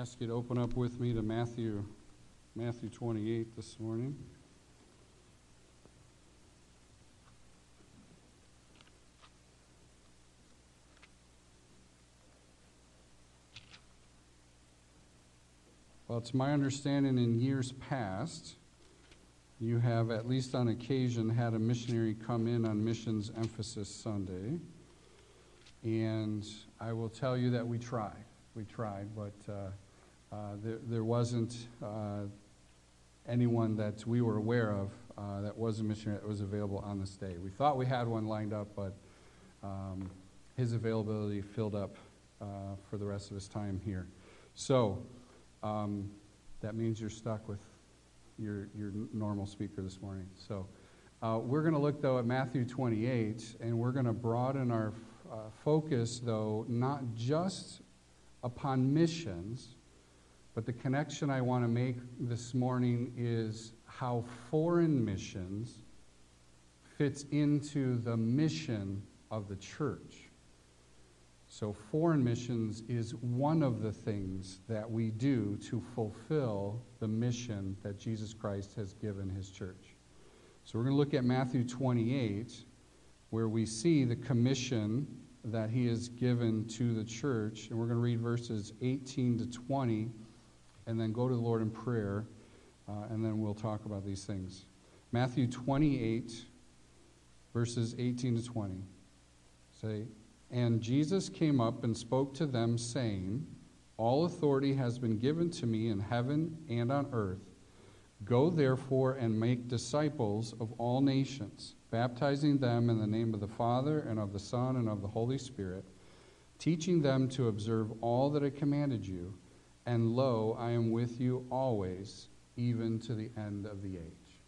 ask you to open up with me to Matthew, Matthew 28 this morning. Well, it's my understanding in years past, you have, at least on occasion, had a missionary come in on Missions Emphasis Sunday. And I will tell you that we tried. We tried, but uh, there, there wasn't uh, anyone that we were aware of uh, that was a missionary that was available on this day. We thought we had one lined up, but um, his availability filled up uh, for the rest of his time here. So um, that means you're stuck with your, your normal speaker this morning. So uh, we're going to look, though, at Matthew 28, and we're going to broaden our uh, focus, though, not just upon missions, but the connection I want to make this morning is how foreign missions fits into the mission of the church. So, foreign missions is one of the things that we do to fulfill the mission that Jesus Christ has given his church. So, we're going to look at Matthew 28, where we see the commission that he has given to the church. And we're going to read verses 18 to 20, and then go to the Lord in prayer, uh, and then we'll talk about these things. Matthew 28, verses 18 to 20. Say, and Jesus came up and spoke to them, saying, All authority has been given to me in heaven and on earth. Go therefore and make disciples of all nations, baptizing them in the name of the Father and of the Son and of the Holy Spirit, teaching them to observe all that I commanded you. And lo, I am with you always, even to the end of the age.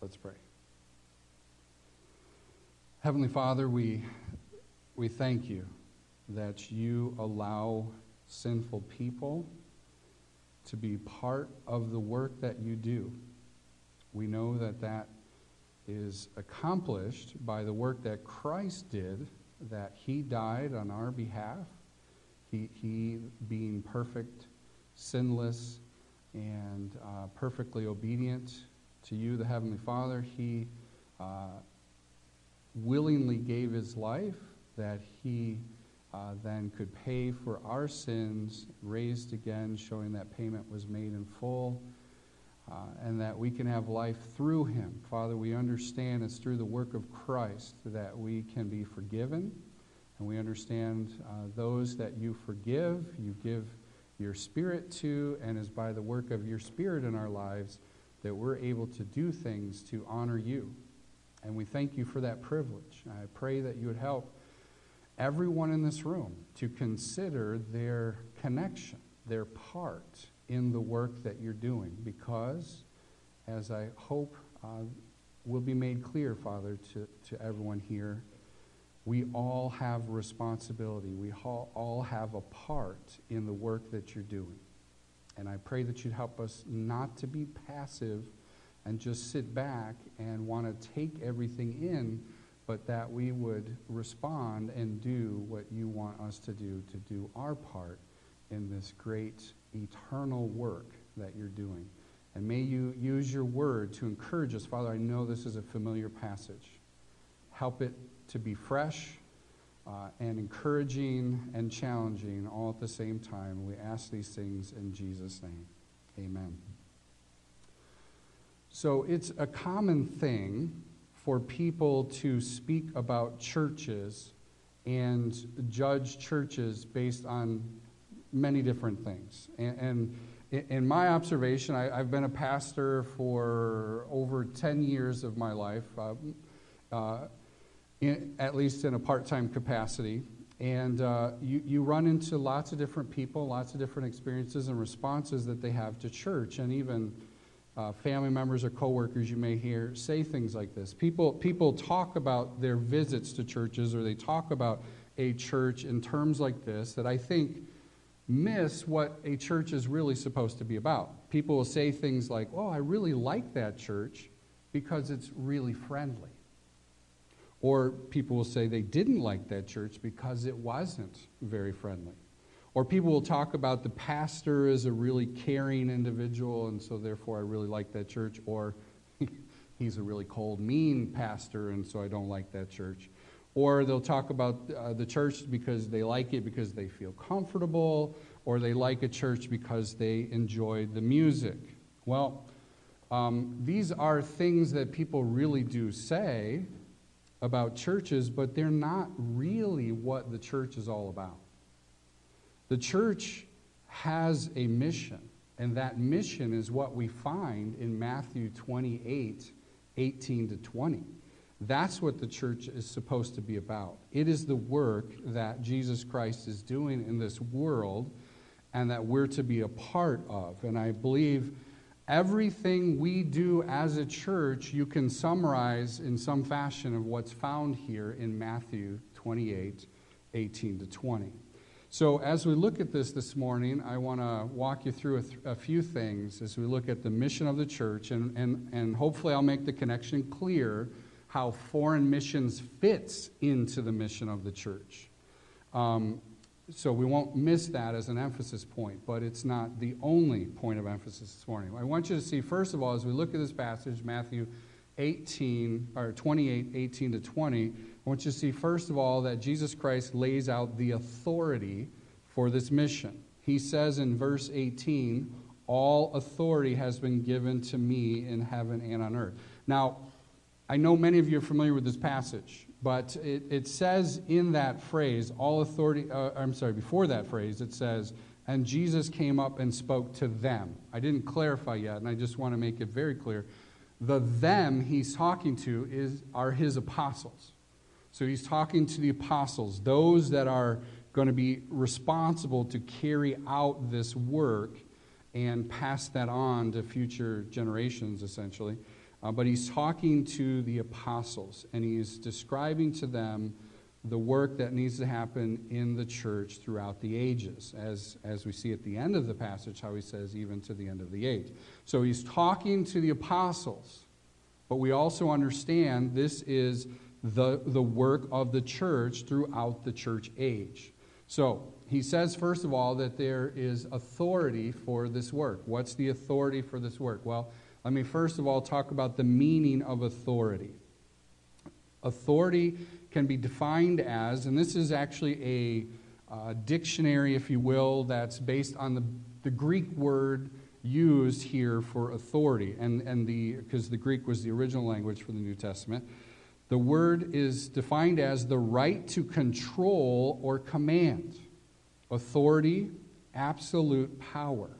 Let's pray. Heavenly Father, we we thank you that you allow sinful people to be part of the work that you do. We know that that is accomplished by the work that Christ did, that he died on our behalf. He, he being perfect, sinless, and uh, perfectly obedient to you, the Heavenly Father, he uh, willingly gave his life that he uh, then could pay for our sins, raised again, showing that payment was made in full, uh, and that we can have life through him. Father, we understand it's through the work of Christ that we can be forgiven, and we understand uh, those that you forgive, you give your spirit to, and is by the work of your spirit in our lives that we're able to do things to honor you. And we thank you for that privilege. I pray that you would help everyone in this room to consider their connection, their part in the work that you're doing, because, as I hope uh, will be made clear, Father, to, to everyone here, we all have responsibility. We all have a part in the work that you're doing. And I pray that you'd help us not to be passive and just sit back and want to take everything in but that we would respond and do what you want us to do, to do our part in this great eternal work that you're doing. And may you use your word to encourage us. Father, I know this is a familiar passage. Help it to be fresh uh, and encouraging and challenging all at the same time. We ask these things in Jesus' name. Amen. So it's a common thing for people to speak about churches and judge churches based on many different things. And, and in my observation, I, have been a pastor for over 10 years of my life, uh, uh, in, at least in a part time capacity. And uh, you, you run into lots of different people, lots of different experiences and responses that they have to church, and even uh, family members or coworkers you may hear say things like this. People, people talk about their visits to churches or they talk about a church in terms like this that I think miss what a church is really supposed to be about. People will say things like, Oh, I really like that church because it's really friendly. Or people will say they didn't like that church because it wasn't very friendly. Or people will talk about the pastor as a really caring individual, and so therefore I really like that church. Or he's a really cold, mean pastor, and so I don't like that church. Or they'll talk about uh, the church because they like it because they feel comfortable, or they like a church because they enjoy the music. Well, um, these are things that people really do say about churches, but they're not really what the church is all about. The church has a mission, and that mission is what we find in Matthew 28 18 to 20. That's what the church is supposed to be about. It is the work that Jesus Christ is doing in this world and that we're to be a part of. And I believe everything we do as a church, you can summarize in some fashion of what's found here in Matthew 28 18 to 20. So, as we look at this this morning, I want to walk you through a, th- a, few things as we look at the mission of the church, and, and, and hopefully, I'll make the connection clear how foreign missions fits into the mission of the church. Um, so, we won't miss that as an emphasis point, but it's not the only point of emphasis this morning. I want you to see, first of all, as we look at this passage, Matthew 18, or 28, 18 to 20, I want you to see, first of all, that Jesus Christ lays out the authority for this mission. He says in verse 18, All authority has been given to me in heaven and on earth. Now, I know many of you are familiar with this passage, but it, it says in that phrase, all authority, uh, I'm sorry, before that phrase, it says, and Jesus came up and spoke to them. I didn't clarify yet, and I just want to make it very clear. The them he's talking to is, are his apostles. So he's talking to the apostles, those that are going to be responsible to carry out this work and pass that on to future generations, essentially. Uh, but he's talking to the apostles, and he's describing to them the work that needs to happen in the church throughout the ages, as, as we see at the end of the passage, how he says, even to the end of the age. So he's talking to the apostles, but we also understand this is the, the work of the church throughout the church age. So, he says, first of all, that there is authority for this work. What's the authority for this work? Well, let me first of all talk about the meaning of authority. Authority can be defined as, and this is actually a uh, dictionary, if you will, that's based on the, the Greek word used here for authority, and, and the because the Greek was the original language for the New Testament. The word is defined as the right to control or command, authority, absolute power.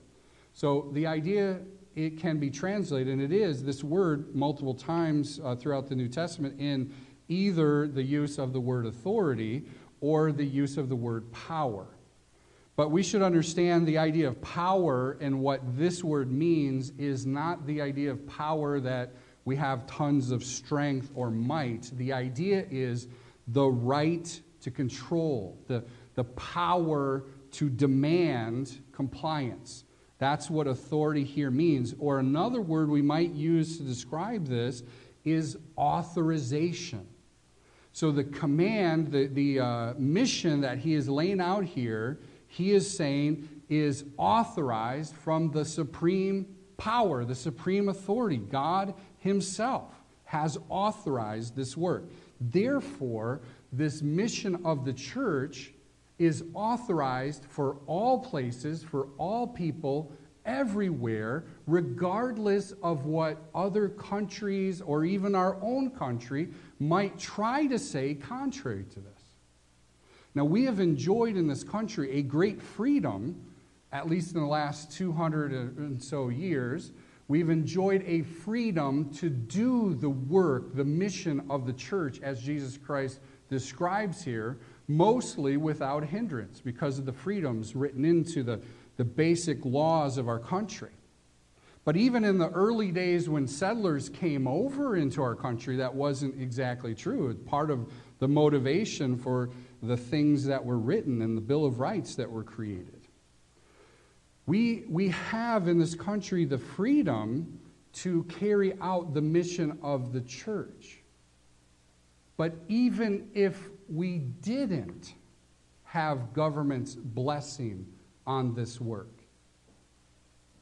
So the idea it can be translated, and it is this word multiple times uh, throughout the New Testament in either the use of the word authority or the use of the word power. But we should understand the idea of power and what this word means is not the idea of power that we have tons of strength or might. The idea is the right to control, the, the power to demand compliance. That's what authority here means. Or another word we might use to describe this is authorization. So the command, the, the uh, mission that he is laying out here, he is saying is authorized from the supreme power, the supreme authority. God himself has authorized this work. Therefore, this mission of the church is authorized for all places, for all people, everywhere, regardless of what other countries or even our own country might try to say contrary to this. Now, we have enjoyed in this country a great freedom, at least in the last 200 and so years, We've enjoyed a freedom to do the work, the mission of the church as Jesus Christ describes here, mostly without hindrance because of the freedoms written into the, the basic laws of our country. But even in the early days when settlers came over into our country, that wasn't exactly true. Part of the motivation for the things that were written in the Bill of Rights that were created. We, we have in this country the freedom to carry out the mission of the church. But even if we didn't have government's blessing on this work.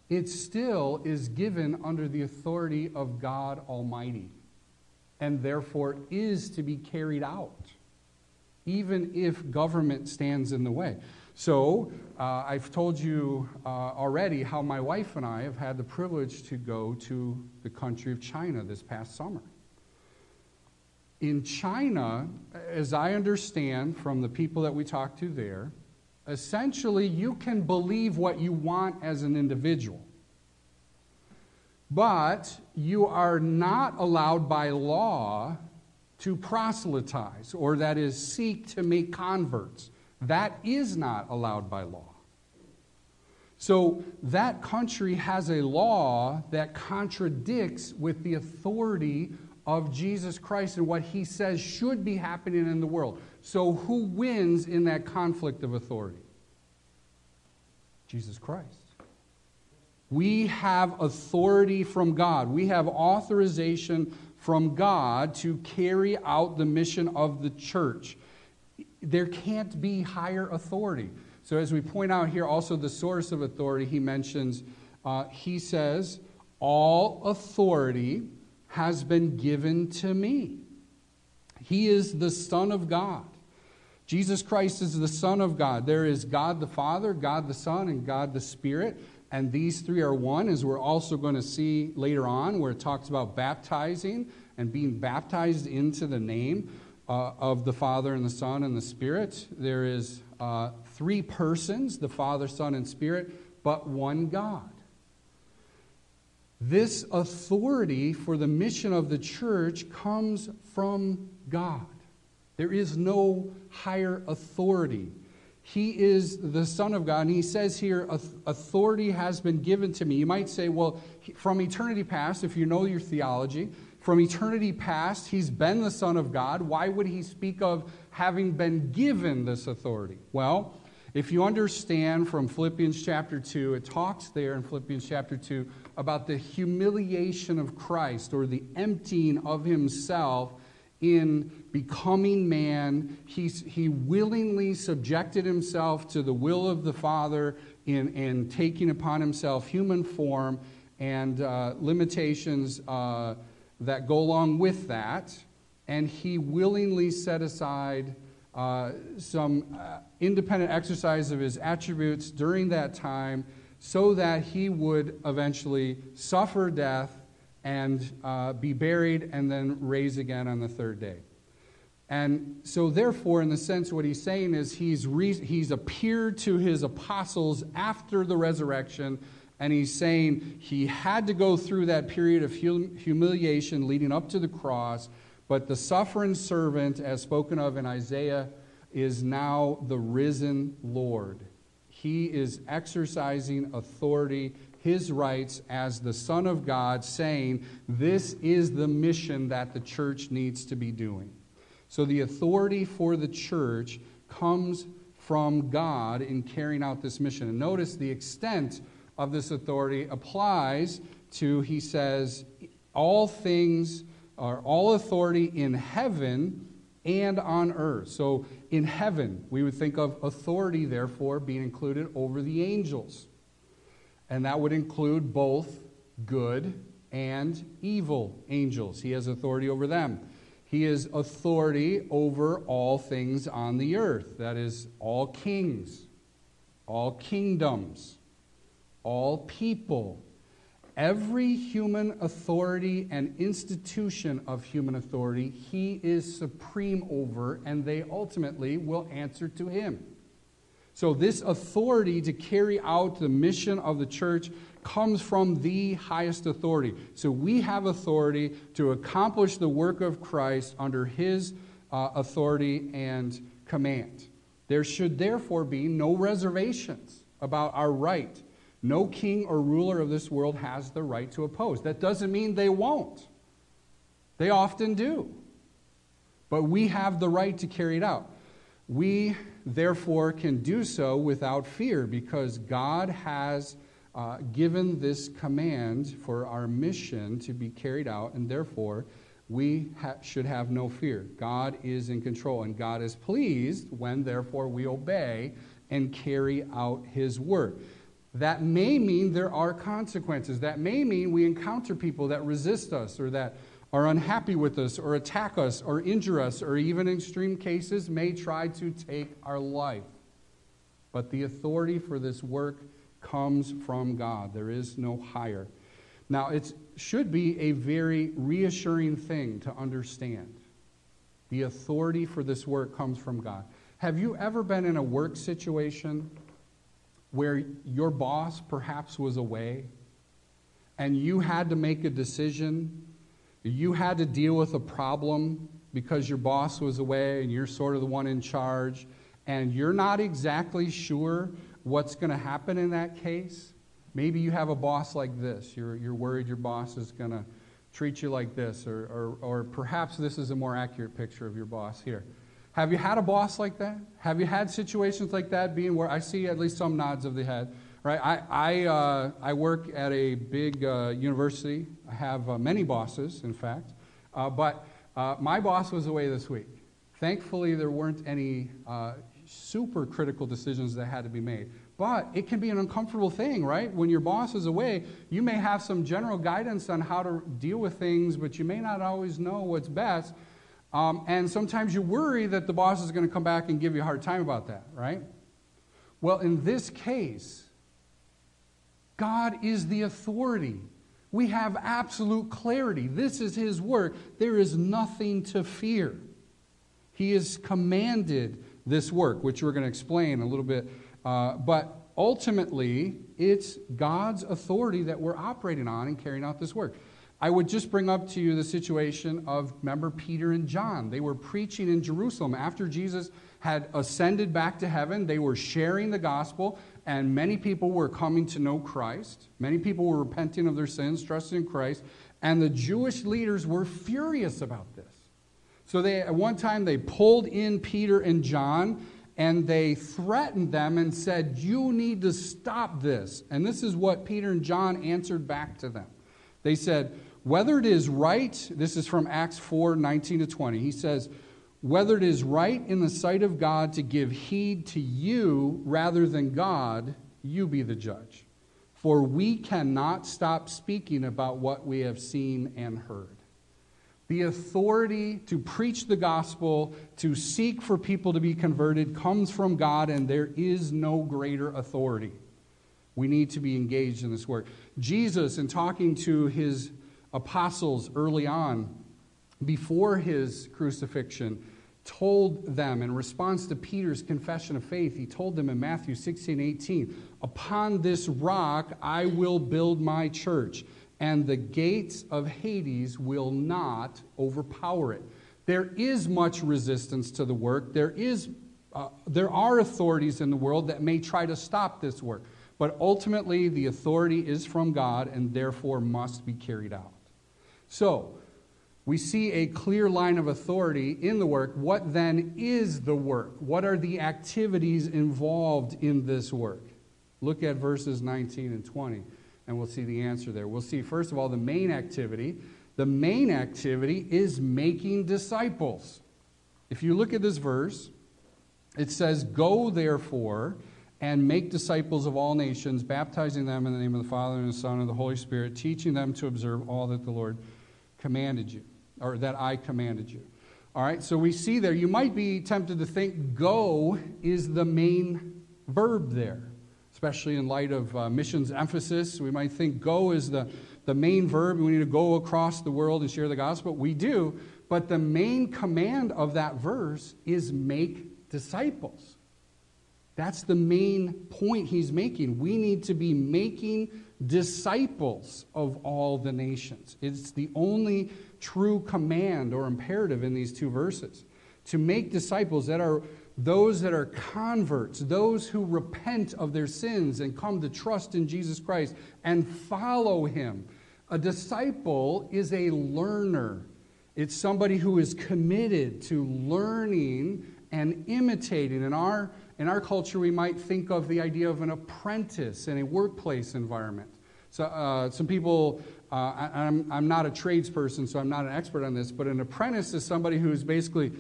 It still is given under the authority of God Almighty and therefore is to be carried out, even if government stands in the way. So, uh, I've told you uh, already how my wife and I have had the privilege to go to the country of China this past summer. In China, as I understand from the people that we talked to there, essentially you can believe what you want as an individual. But you are not allowed by law to proselytize, or that is, seek to make converts. That is not allowed by law. So that country has a law that contradicts with the authority of Jesus Christ and what he says should be happening in the world. So who wins in that conflict of authority? Jesus Christ. We have authority from God. We have authorization from God to carry out the mission of the church. There can't be higher authority. So, as we point out here, also the source of authority, he mentions, uh, he says, All authority has been given to me. He is the Son of God. Jesus Christ is the Son of God. There is God the Father, God the Son, and God the Spirit and these three are one, as we're also going to see later on, where it talks about baptizing and being baptized into the name uh, of the Father and the Son and the Spirit. There is uh, three persons, the Father, Son, and Spirit, but one God. This authority for the mission of the church comes from God. There is no higher authority he is the Son of God. And he says here, authority has been given to me. You might say, well, from eternity past, if you know your theology, from eternity past, he's been the Son of God. Why would he speak of having been given this authority? Well, if you understand from Philippians chapter 2, it talks there in Philippians chapter 2 about the humiliation of Christ or the emptying of himself in becoming man. He's, he willingly subjected himself to the will of the Father in, in taking upon himself human form and uh, limitations uh, that go along with that. And he willingly set aside uh, some uh, independent exercise of his attributes during that time so that he would eventually suffer death and uh, be buried and then raise again on the third day. And so, therefore, in the sense, what he's saying is he's, re- he's appeared to his apostles after the resurrection, and he's saying he had to go through that period of hum- humiliation leading up to the cross, but the suffering servant, as spoken of in Isaiah, is now the risen Lord. He is exercising authority, his rights as the Son of God, saying, This is the mission that the church needs to be doing. So the authority for the church comes from God in carrying out this mission. And notice the extent of this authority applies to, he says, all things, or all authority in heaven and on earth. So in heaven, we would think of authority, therefore, being included over the angels. And that would include both good and evil angels. He has authority over them. He is authority over all things on the earth. That is, all kings, all kingdoms, all people. Every human authority and institution of human authority, he is supreme over, and they ultimately will answer to him. So, this authority to carry out the mission of the church comes from the highest authority. So we have authority to accomplish the work of Christ under his uh, authority and command. There should therefore be no reservations about our right. No king or ruler of this world has the right to oppose. That doesn't mean they won't, they often do. But we have the right to carry it out. We, therefore, can do so without fear because God has uh, given this command for our mission to be carried out, and therefore we ha- should have no fear. God is in control, and God is pleased when, therefore, we obey and carry out His word. That may mean there are consequences. That may mean we encounter people that resist us or that are unhappy with us or attack us or injure us or even in extreme cases may try to take our life. But the authority for this work comes from God. There is no higher. Now, it should be a very reassuring thing to understand. The authority for this work comes from God. Have you ever been in a work situation where your boss perhaps was away and you had to make a decision? You had to deal with a problem because your boss was away and you're sort of the one in charge, and you're not exactly sure what's going to happen in that case? Maybe you have a boss like this. You're, you're worried your boss is going to treat you like this, or, or, or perhaps this is a more accurate picture of your boss here. Have you had a boss like that? Have you had situations like that being where I see at least some nods of the head? Right? I, I, uh, I work at a big uh, university. I have uh, many bosses, in fact. Uh, but uh, my boss was away this week. Thankfully, there weren't any uh, super critical decisions that had to be made. But it can be an uncomfortable thing, right? When your boss is away, you may have some general guidance on how to deal with things, but you may not always know what's best. Um, and sometimes you worry that the boss is going to come back and give you a hard time about that, right? Well, in this case, God is the authority. We have absolute clarity. This is His work. There is nothing to fear. He has commanded this work, which we're going to explain a little bit uh, but ultimately, it's God's authority that we're operating on and carrying out this work. I would just bring up to you the situation of, remember, Peter and John. They were preaching in Jerusalem after Jesus had ascended back to heaven. They were sharing the gospel, and many people were coming to know Christ. Many people were repenting of their sins, trusting in Christ, and the Jewish leaders were furious about this. So they, at one time, they pulled in Peter and John and they threatened them and said, You need to stop this. And this is what Peter and John answered back to them. They said, Whether it is right, this is from Acts 4 19 to 20. He says, Whether it is right in the sight of God to give heed to you rather than God, you be the judge. For we cannot stop speaking about what we have seen and heard. The authority to preach the gospel, to seek for people to be converted, comes from God, and there is no greater authority. We need to be engaged in this work. Jesus, in talking to his apostles early on, before his crucifixion, told them in response to Peter's confession of faith, he told them in Matthew 16 18, Upon this rock I will build my church and the gates of Hades will not overpower it. There is much resistance to the work. There, is, uh, there are authorities in the world that may try to stop this work. But ultimately, the authority is from God and therefore must be carried out. So, we see a clear line of authority in the work. What then is the work? What are the activities involved in this work? Look at verses 19 and 20 and we'll see the answer there. We'll see, first of all, the main activity. The main activity is making disciples. If you look at this verse, it says, Go therefore and make disciples of all nations, baptizing them in the name of the Father and the Son and the Holy Spirit, teaching them to observe all that the Lord commanded you, or that I commanded you. All right, so we see there, you might be tempted to think go is the main verb there especially in light of uh, missions emphasis. We might think go is the, the main verb. We need to go across the world and share the gospel. We do, but the main command of that verse is make disciples. That's the main point he's making. We need to be making disciples of all the nations. It's the only true command or imperative in these two verses. To make disciples that are those that are converts, those who repent of their sins and come to trust in Jesus Christ and follow him. A disciple is a learner, it's somebody who is committed to learning and imitating. And our, in our culture, we might think of the idea of an apprentice in a workplace environment. So, uh, some people, uh, I, I'm, I'm not a tradesperson, so I'm not an expert on this, but an apprentice is somebody who's basically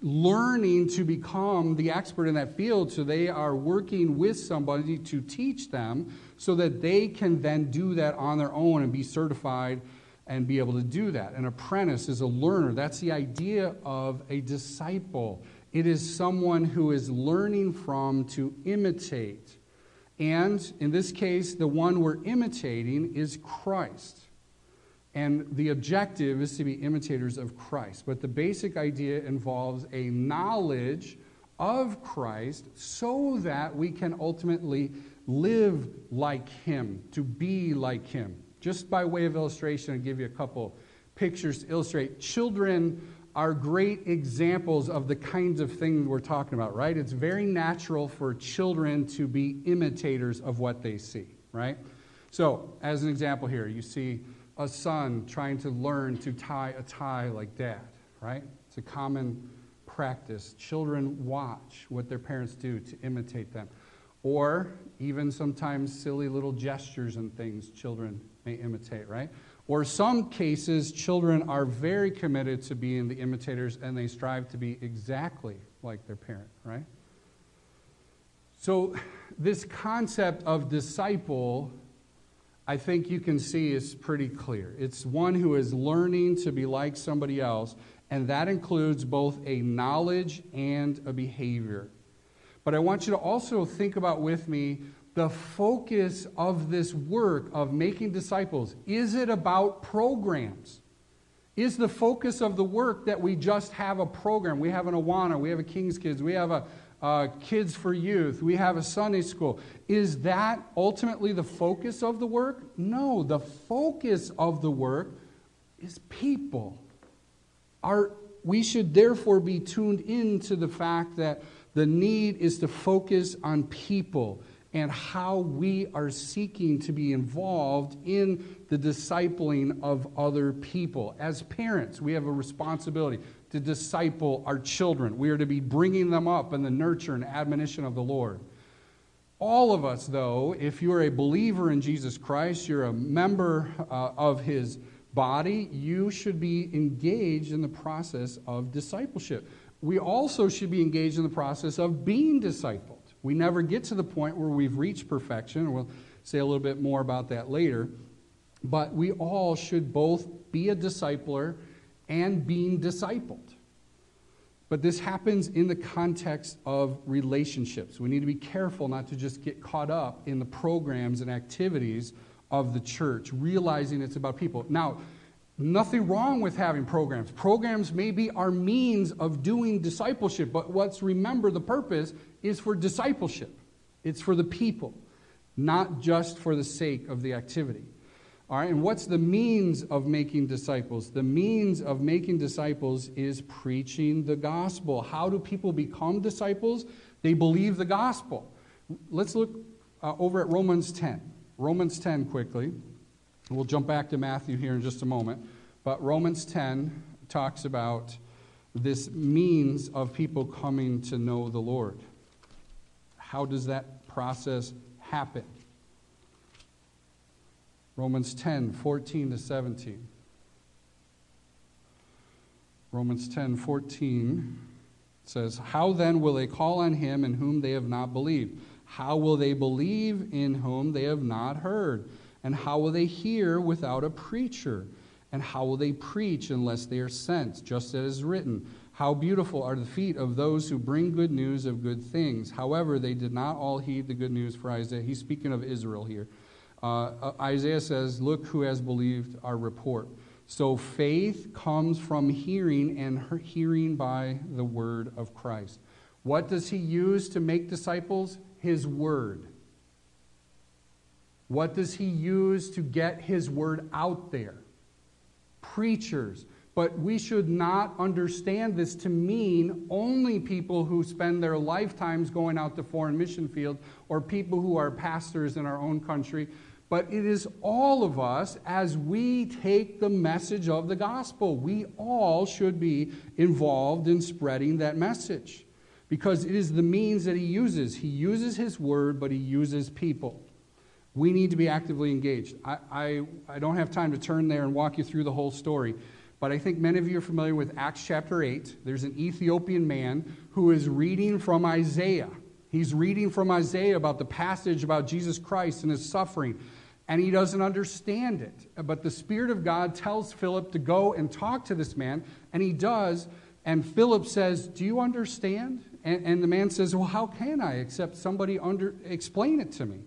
learning to become the expert in that field. So they are working with somebody to teach them so that they can then do that on their own and be certified and be able to do that. An apprentice is a learner. That's the idea of a disciple. It is someone who is learning from to imitate. And in this case, the one we're imitating is Christ. And the objective is to be imitators of Christ. But the basic idea involves a knowledge of Christ so that we can ultimately live like Him, to be like Him. Just by way of illustration, I'll give you a couple pictures to illustrate. Children are great examples of the kinds of things we're talking about, right? It's very natural for children to be imitators of what they see, right? So, as an example here, you see a son trying to learn to tie a tie like dad, right? It's a common practice. Children watch what their parents do to imitate them. Or even sometimes silly little gestures and things children may imitate, right? Or some cases, children are very committed to being the imitators and they strive to be exactly like their parent, right? So, this concept of disciple I think you can see is pretty clear. It's one who is learning to be like somebody else, and that includes both a knowledge and a behavior. But I want you to also think about with me the focus of this work of making disciples. Is it about programs? Is the focus of the work that we just have a program? We have an Awana, we have a King's Kids, we have a, uh, Kids for Youth, we have a Sunday school. Is that ultimately the focus of the work? No, the focus of the work is people. Our, we should therefore be tuned in to the fact that the need is to focus on people and how we are seeking to be involved in the discipling of other people. As parents, we have a responsibility to disciple our children. We are to be bringing them up in the nurture and admonition of the Lord. All of us, though, if you're a believer in Jesus Christ, you're a member uh, of his body, you should be engaged in the process of discipleship. We also should be engaged in the process of being discipled. We never get to the point where we've reached perfection. We'll say a little bit more about that later. But we all should both be a discipler and being discipled. But this happens in the context of relationships. We need to be careful not to just get caught up in the programs and activities of the church, realizing it's about people. Now, nothing wrong with having programs. Programs may be our means of doing discipleship, but let's remember the purpose is for discipleship. It's for the people, not just for the sake of the activity. All right, and what's the means of making disciples? The means of making disciples is preaching the gospel. How do people become disciples? They believe the gospel. Let's look uh, over at Romans 10. Romans 10 quickly. We'll jump back to Matthew here in just a moment. But Romans 10 talks about this means of people coming to know the Lord. How does that process happen? Romans 10, 14 to 17. Romans 10, 14 says, How then will they call on him in whom they have not believed? How will they believe in whom they have not heard? And how will they hear without a preacher? And how will they preach unless they are sent? Just as is written, How beautiful are the feet of those who bring good news of good things. However, they did not all heed the good news for Isaiah. He's speaking of Israel here. Uh, uh, Isaiah says, Look who has believed our report. So faith comes from hearing, and hearing by the word of Christ. What does he use to make disciples? His word. What does he use to get his word out there? Preachers. But we should not understand this to mean only people who spend their lifetimes going out to foreign mission fields or people who are pastors in our own country but it is all of us as we take the message of the gospel. We all should be involved in spreading that message because it is the means that he uses. He uses his word, but he uses people. We need to be actively engaged. I, I, I don't have time to turn there and walk you through the whole story, but I think many of you are familiar with Acts chapter 8. There's an Ethiopian man who is reading from Isaiah. He's reading from Isaiah about the passage about Jesus Christ and his suffering, and he doesn't understand it. But the Spirit of God tells Philip to go and talk to this man, and he does. And Philip says, Do you understand? And, and the man says, Well, how can I except somebody under, explain it to me?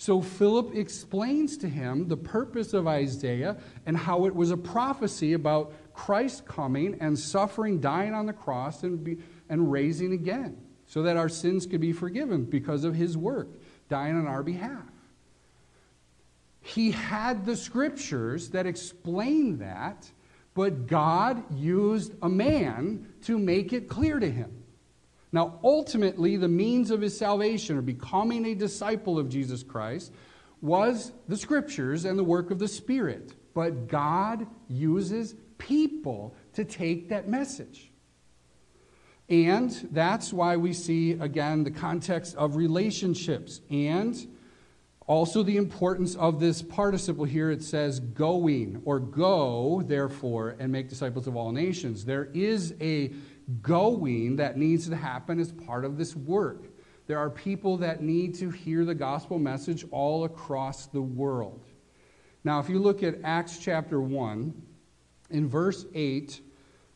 So Philip explains to him the purpose of Isaiah and how it was a prophecy about Christ coming and suffering, dying on the cross, and, be, and raising again, so that our sins could be forgiven because of his work, dying on our behalf. He had the scriptures that explain that, but God used a man to make it clear to him. Now, ultimately, the means of his salvation, or becoming a disciple of Jesus Christ, was the scriptures and the work of the Spirit. But God uses people to take that message. And that's why we see, again, the context of relationships and also the importance of this participle here. It says going, or go, therefore, and make disciples of all nations. There is a going that needs to happen as part of this work. There are people that need to hear the gospel message all across the world. Now, if you look at Acts chapter 1, in verse 8,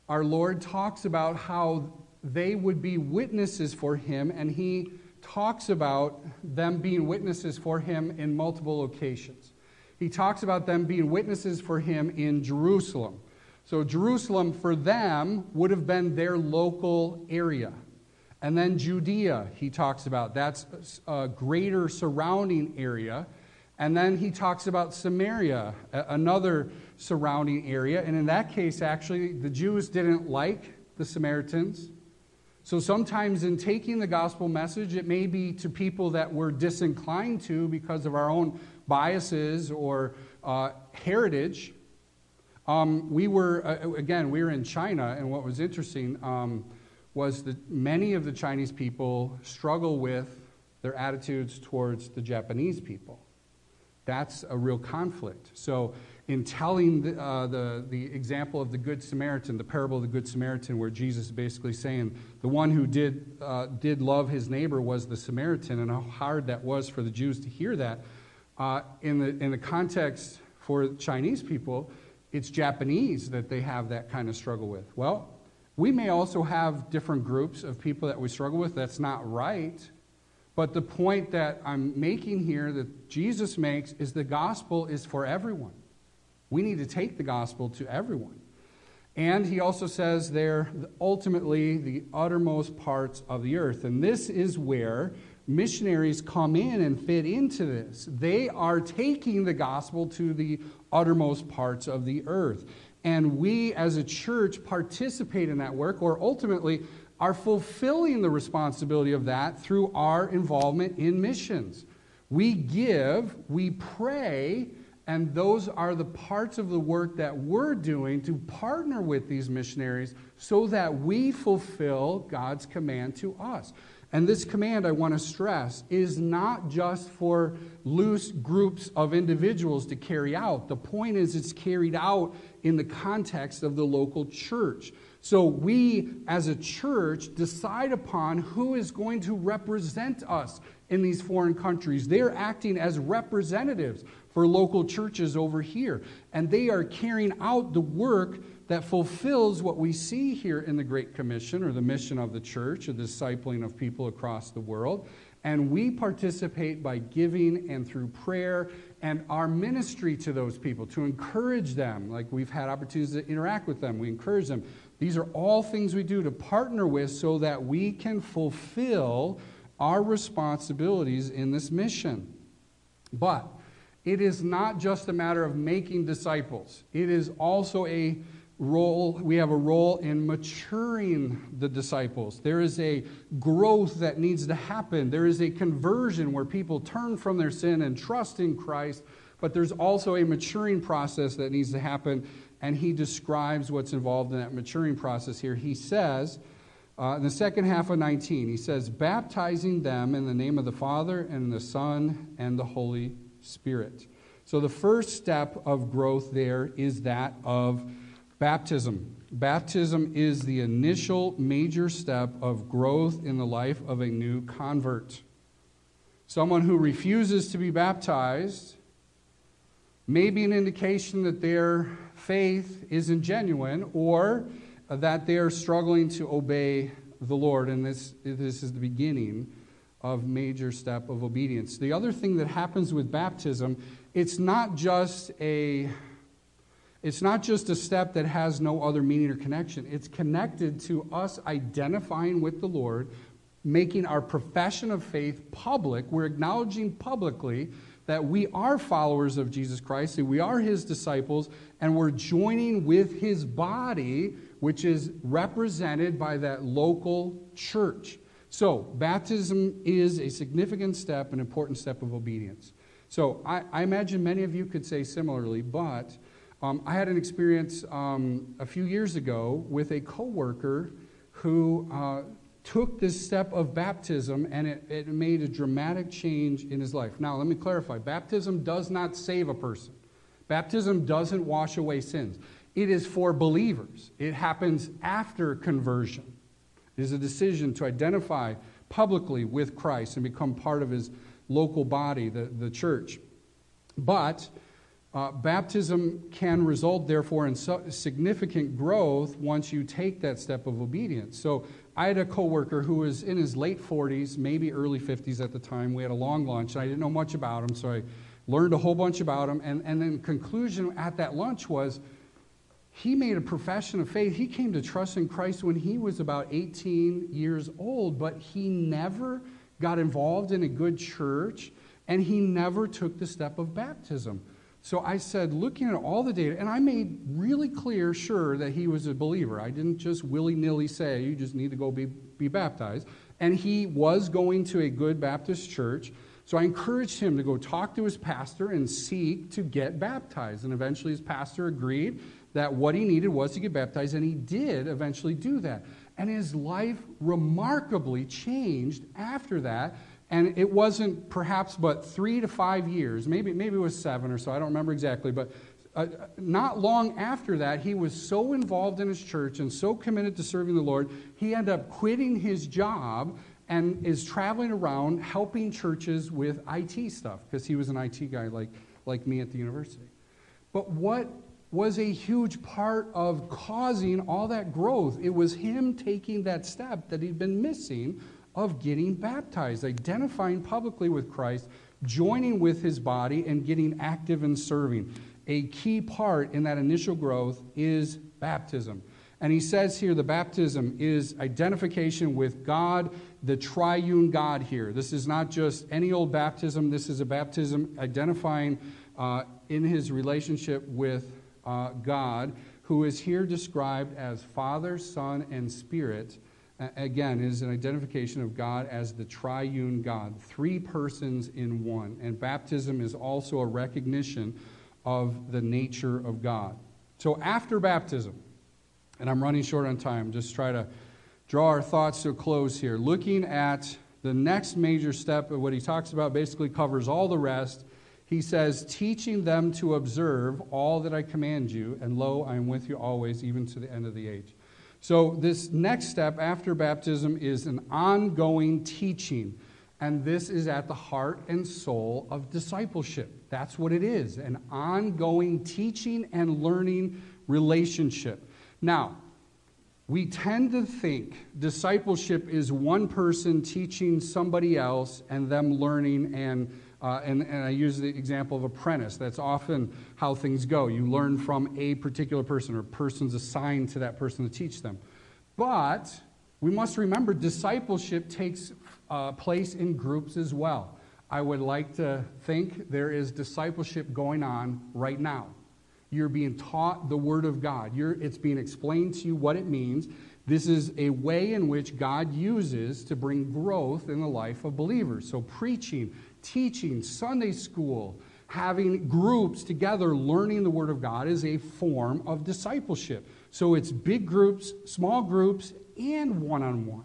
our Lord talks about how they would be witnesses for him, and he talks about them being witnesses for him in multiple locations. He talks about them being witnesses for him in Jerusalem. So Jerusalem for them would have been their local area. And then Judea, he talks about. That's a greater surrounding area. And then he talks about Samaria, another surrounding area. And in that case, actually, the Jews didn't like the Samaritans. So sometimes in taking the gospel message, it may be to people that we're disinclined to because of our own biases or uh, heritage. Um, we were, uh, again, we were in China, and what was interesting um, was that many of the Chinese people struggle with their attitudes towards the Japanese people. That's a real conflict. So, in telling the, uh, the, the example of the Good Samaritan, the parable of the Good Samaritan, where Jesus is basically saying the one who did, uh, did love his neighbor was the Samaritan, and how hard that was for the Jews to hear that, uh, in, the, in the context for Chinese people, it's Japanese that they have that kind of struggle with. Well, we may also have different groups of people that we struggle with. That's not right. But the point that I'm making here that Jesus makes is the gospel is for everyone. We need to take the gospel to everyone. And he also says they're ultimately, the uttermost parts of the earth. And this is where missionaries come in and fit into this. They are taking the gospel to the uttermost parts of the earth. And we as a church participate in that work, or ultimately are fulfilling the responsibility of that through our involvement in missions. We give, we pray, and those are the parts of the work that we're doing to partner with these missionaries so that we fulfill God's command to us. And this command, I want to stress, is not just for loose groups of individuals to carry out. The point is, it's carried out in the context of the local church. So we, as a church, decide upon who is going to represent us in these foreign countries. They're acting as representatives for local churches over here, and they are carrying out the work that fulfills what we see here in the Great Commission or the mission of the church, the discipling of people across the world. And we participate by giving and through prayer and our ministry to those people to encourage them. Like we've had opportunities to interact with them, we encourage them. These are all things we do to partner with so that we can fulfill our responsibilities in this mission. But it is not just a matter of making disciples, it is also a role, we have a role in maturing the disciples. There is a growth that needs to happen. There is a conversion where people turn from their sin and trust in Christ, but there's also a maturing process that needs to happen, and he describes what's involved in that maturing process here. He says, uh, in the second half of 19, he says, baptizing them in the name of the Father and the Son and the Holy Spirit. So the first step of growth there is that of baptism. Baptism is the initial major step of growth in the life of a new convert. Someone who refuses to be baptized may be an indication that their faith isn't genuine or that they are struggling to obey the Lord, and this, this is the beginning of major step of obedience. The other thing that happens with baptism, it's not just a it's not just a step that has no other meaning or connection. It's connected to us identifying with the Lord, making our profession of faith public. We're acknowledging publicly that we are followers of Jesus Christ, that we are his disciples, and we're joining with his body, which is represented by that local church. So, baptism is a significant step, an important step of obedience. So, I, I imagine many of you could say similarly, but um, I had an experience um, a few years ago with a coworker who uh, took this step of baptism and it, it made a dramatic change in his life. Now, let me clarify baptism does not save a person, baptism doesn't wash away sins. It is for believers, it happens after conversion. It is a decision to identify publicly with Christ and become part of his local body, the, the church. But uh, baptism can result, therefore, in significant growth once you take that step of obedience. So I had a coworker who was in his late 40s, maybe early 50s at the time. We had a long lunch, and I didn't know much about him, so I learned a whole bunch about him. And, and then conclusion at that lunch was he made a profession of faith. He came to trust in Christ when he was about 18 years old, but he never got involved in a good church and he never took the step of baptism. So I said, looking at all the data, and I made really clear, sure, that he was a believer. I didn't just willy nilly say, you just need to go be, be baptized. And he was going to a good Baptist church. So I encouraged him to go talk to his pastor and seek to get baptized. And eventually his pastor agreed that what he needed was to get baptized, and he did eventually do that. And his life remarkably changed after that. And it wasn't perhaps but three to five years, maybe, maybe it was seven or so, I don't remember exactly, but uh, not long after that, he was so involved in his church and so committed to serving the Lord, he ended up quitting his job and is traveling around helping churches with IT stuff because he was an IT guy like, like me at the university. But what was a huge part of causing all that growth. It was him taking that step that he'd been missing of getting baptized, identifying publicly with Christ, joining with his body, and getting active in serving. A key part in that initial growth is baptism. And he says here the baptism is identification with God, the triune God here. This is not just any old baptism, this is a baptism identifying uh, in his relationship with uh, God, who is here described as Father, Son, and Spirit, again, is an identification of God as the triune God, three persons in one. And baptism is also a recognition of the nature of God. So after baptism, and I'm running short on time, just try to draw our thoughts to a close here. Looking at the next major step of what he talks about basically covers all the rest he says, teaching them to observe all that I command you, and lo, I am with you always, even to the end of the age. So, this next step after baptism is an ongoing teaching. And this is at the heart and soul of discipleship. That's what it is an ongoing teaching and learning relationship. Now, we tend to think discipleship is one person teaching somebody else and them learning and uh, and, and I use the example of apprentice. That's often how things go. You learn from a particular person, or persons assigned to that person to teach them. But we must remember discipleship takes uh, place in groups as well. I would like to think there is discipleship going on right now. You're being taught the Word of God, You're, it's being explained to you what it means. This is a way in which God uses to bring growth in the life of believers. So, preaching, teaching, Sunday school, having groups together learning the Word of God is a form of discipleship. So it's big groups, small groups, and one on one.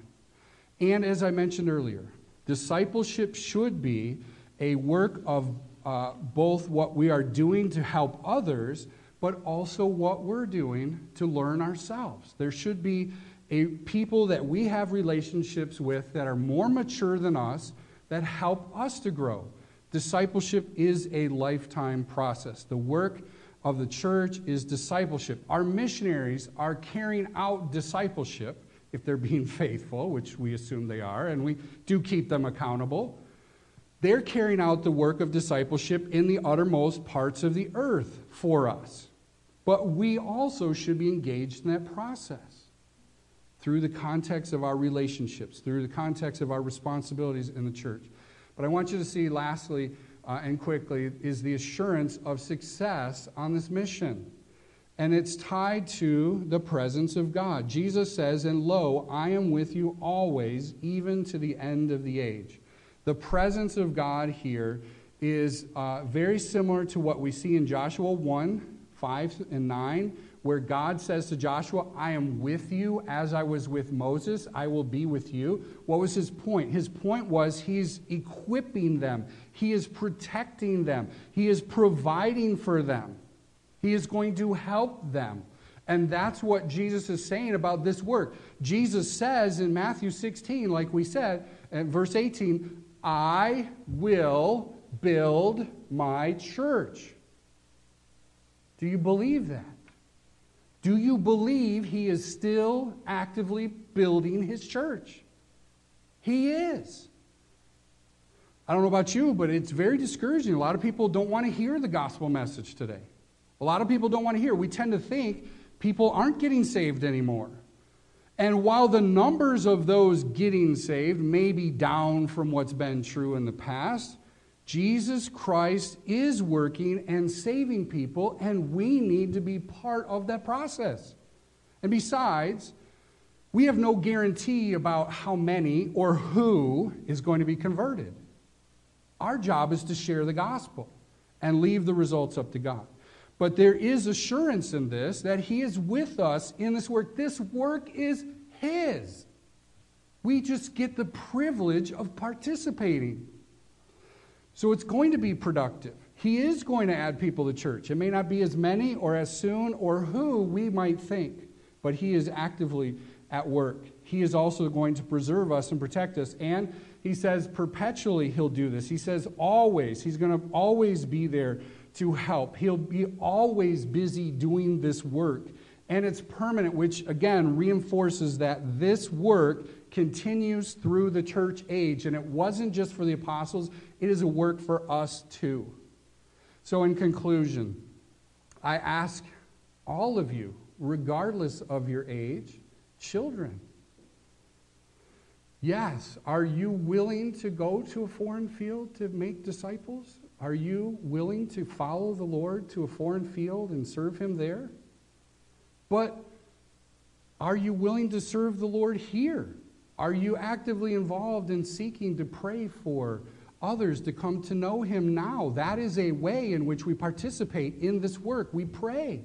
And as I mentioned earlier, discipleship should be a work of uh, both what we are doing to help others, but also what we're doing to learn ourselves. There should be a people that we have relationships with that are more mature than us that help us to grow. Discipleship is a lifetime process. The work of the church is discipleship. Our missionaries are carrying out discipleship if they're being faithful, which we assume they are, and we do keep them accountable. They're carrying out the work of discipleship in the uttermost parts of the earth for us. But we also should be engaged in that process through the context of our relationships, through the context of our responsibilities in the church. But I want you to see, lastly uh, and quickly, is the assurance of success on this mission. And it's tied to the presence of God. Jesus says, And lo, I am with you always, even to the end of the age. The presence of God here is uh, very similar to what we see in Joshua 1 5 and 9, where God says to Joshua, I am with you as I was with Moses, I will be with you. What was his point? His point was he's equipping them, he is protecting them, he is providing for them, he is going to help them. And that's what Jesus is saying about this work. Jesus says in Matthew 16, like we said, in verse 18, I will build my church. Do you believe that? Do you believe he is still actively building his church? He is. I don't know about you, but it's very discouraging. A lot of people don't want to hear the gospel message today. A lot of people don't want to hear. We tend to think people aren't getting saved anymore. And while the numbers of those getting saved may be down from what's been true in the past, Jesus Christ is working and saving people, and we need to be part of that process. And besides, we have no guarantee about how many or who is going to be converted. Our job is to share the gospel and leave the results up to God. But there is assurance in this that He is with us in this work. This work is His. We just get the privilege of participating. So it's going to be productive. He is going to add people to church. It may not be as many or as soon or who we might think, but He is actively at work. He is also going to preserve us and protect us. And He says perpetually He'll do this. He says always. He's going to always be there to help. He'll be always busy doing this work. And it's permanent, which again reinforces that this work continues through the church age. And it wasn't just for the apostles, it is a work for us too. So, in conclusion, I ask all of you, regardless of your age, children, yes, are you willing to go to a foreign field to make disciples? Are you willing to follow the Lord to a foreign field and serve Him there? But are you willing to serve the Lord here? Are you actively involved in seeking to pray for others to come to know Him now? That is a way in which we participate in this work. We pray,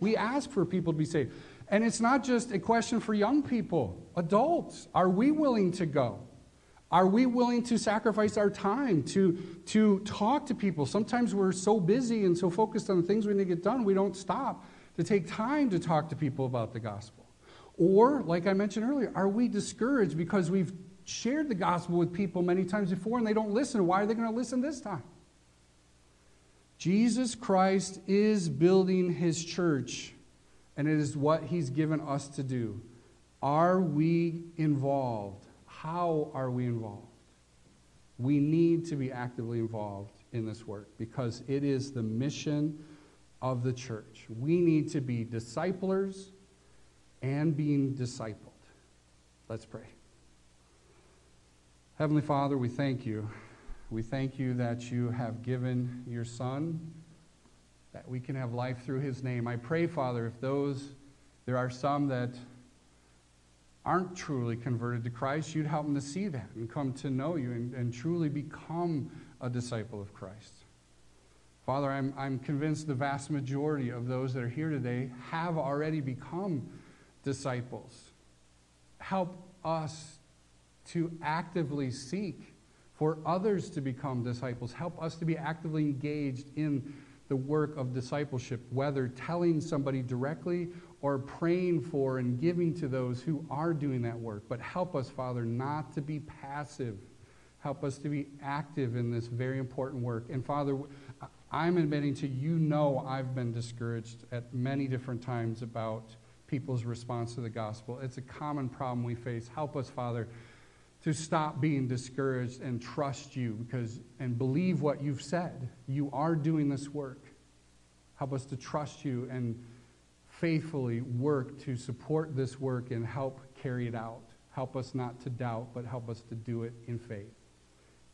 we ask for people to be saved. And it's not just a question for young people, adults. Are we willing to go? Are we willing to sacrifice our time to, to talk to people? Sometimes we're so busy and so focused on the things we need to get done, we don't stop to take time to talk to people about the gospel. Or, like I mentioned earlier, are we discouraged because we've shared the gospel with people many times before and they don't listen? Why are they going to listen this time? Jesus Christ is building his church, and it is what he's given us to do. Are we involved? How are we involved? We need to be actively involved in this work because it is the mission of the church. We need to be disciplers and being discipled. Let's pray. Heavenly Father, we thank you. We thank you that you have given your Son, that we can have life through his name. I pray, Father, if those, there are some that aren't truly converted to Christ, you'd help them to see that and come to know you and, and truly become a disciple of Christ. Father, I'm, I'm convinced the vast majority of those that are here today have already become disciples. Help us to actively seek for others to become disciples. Help us to be actively engaged in the work of discipleship, whether telling somebody directly or praying for and giving to those who are doing that work. But help us, Father, not to be passive. Help us to be active in this very important work. And Father, I'm admitting to you know I've been discouraged at many different times about people's response to the gospel. It's a common problem we face. Help us, Father, to stop being discouraged and trust you because and believe what you've said. You are doing this work. Help us to trust you and faithfully work to support this work and help carry it out. Help us not to doubt, but help us to do it in faith.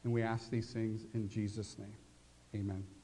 And we ask these things in Jesus' name. Amen.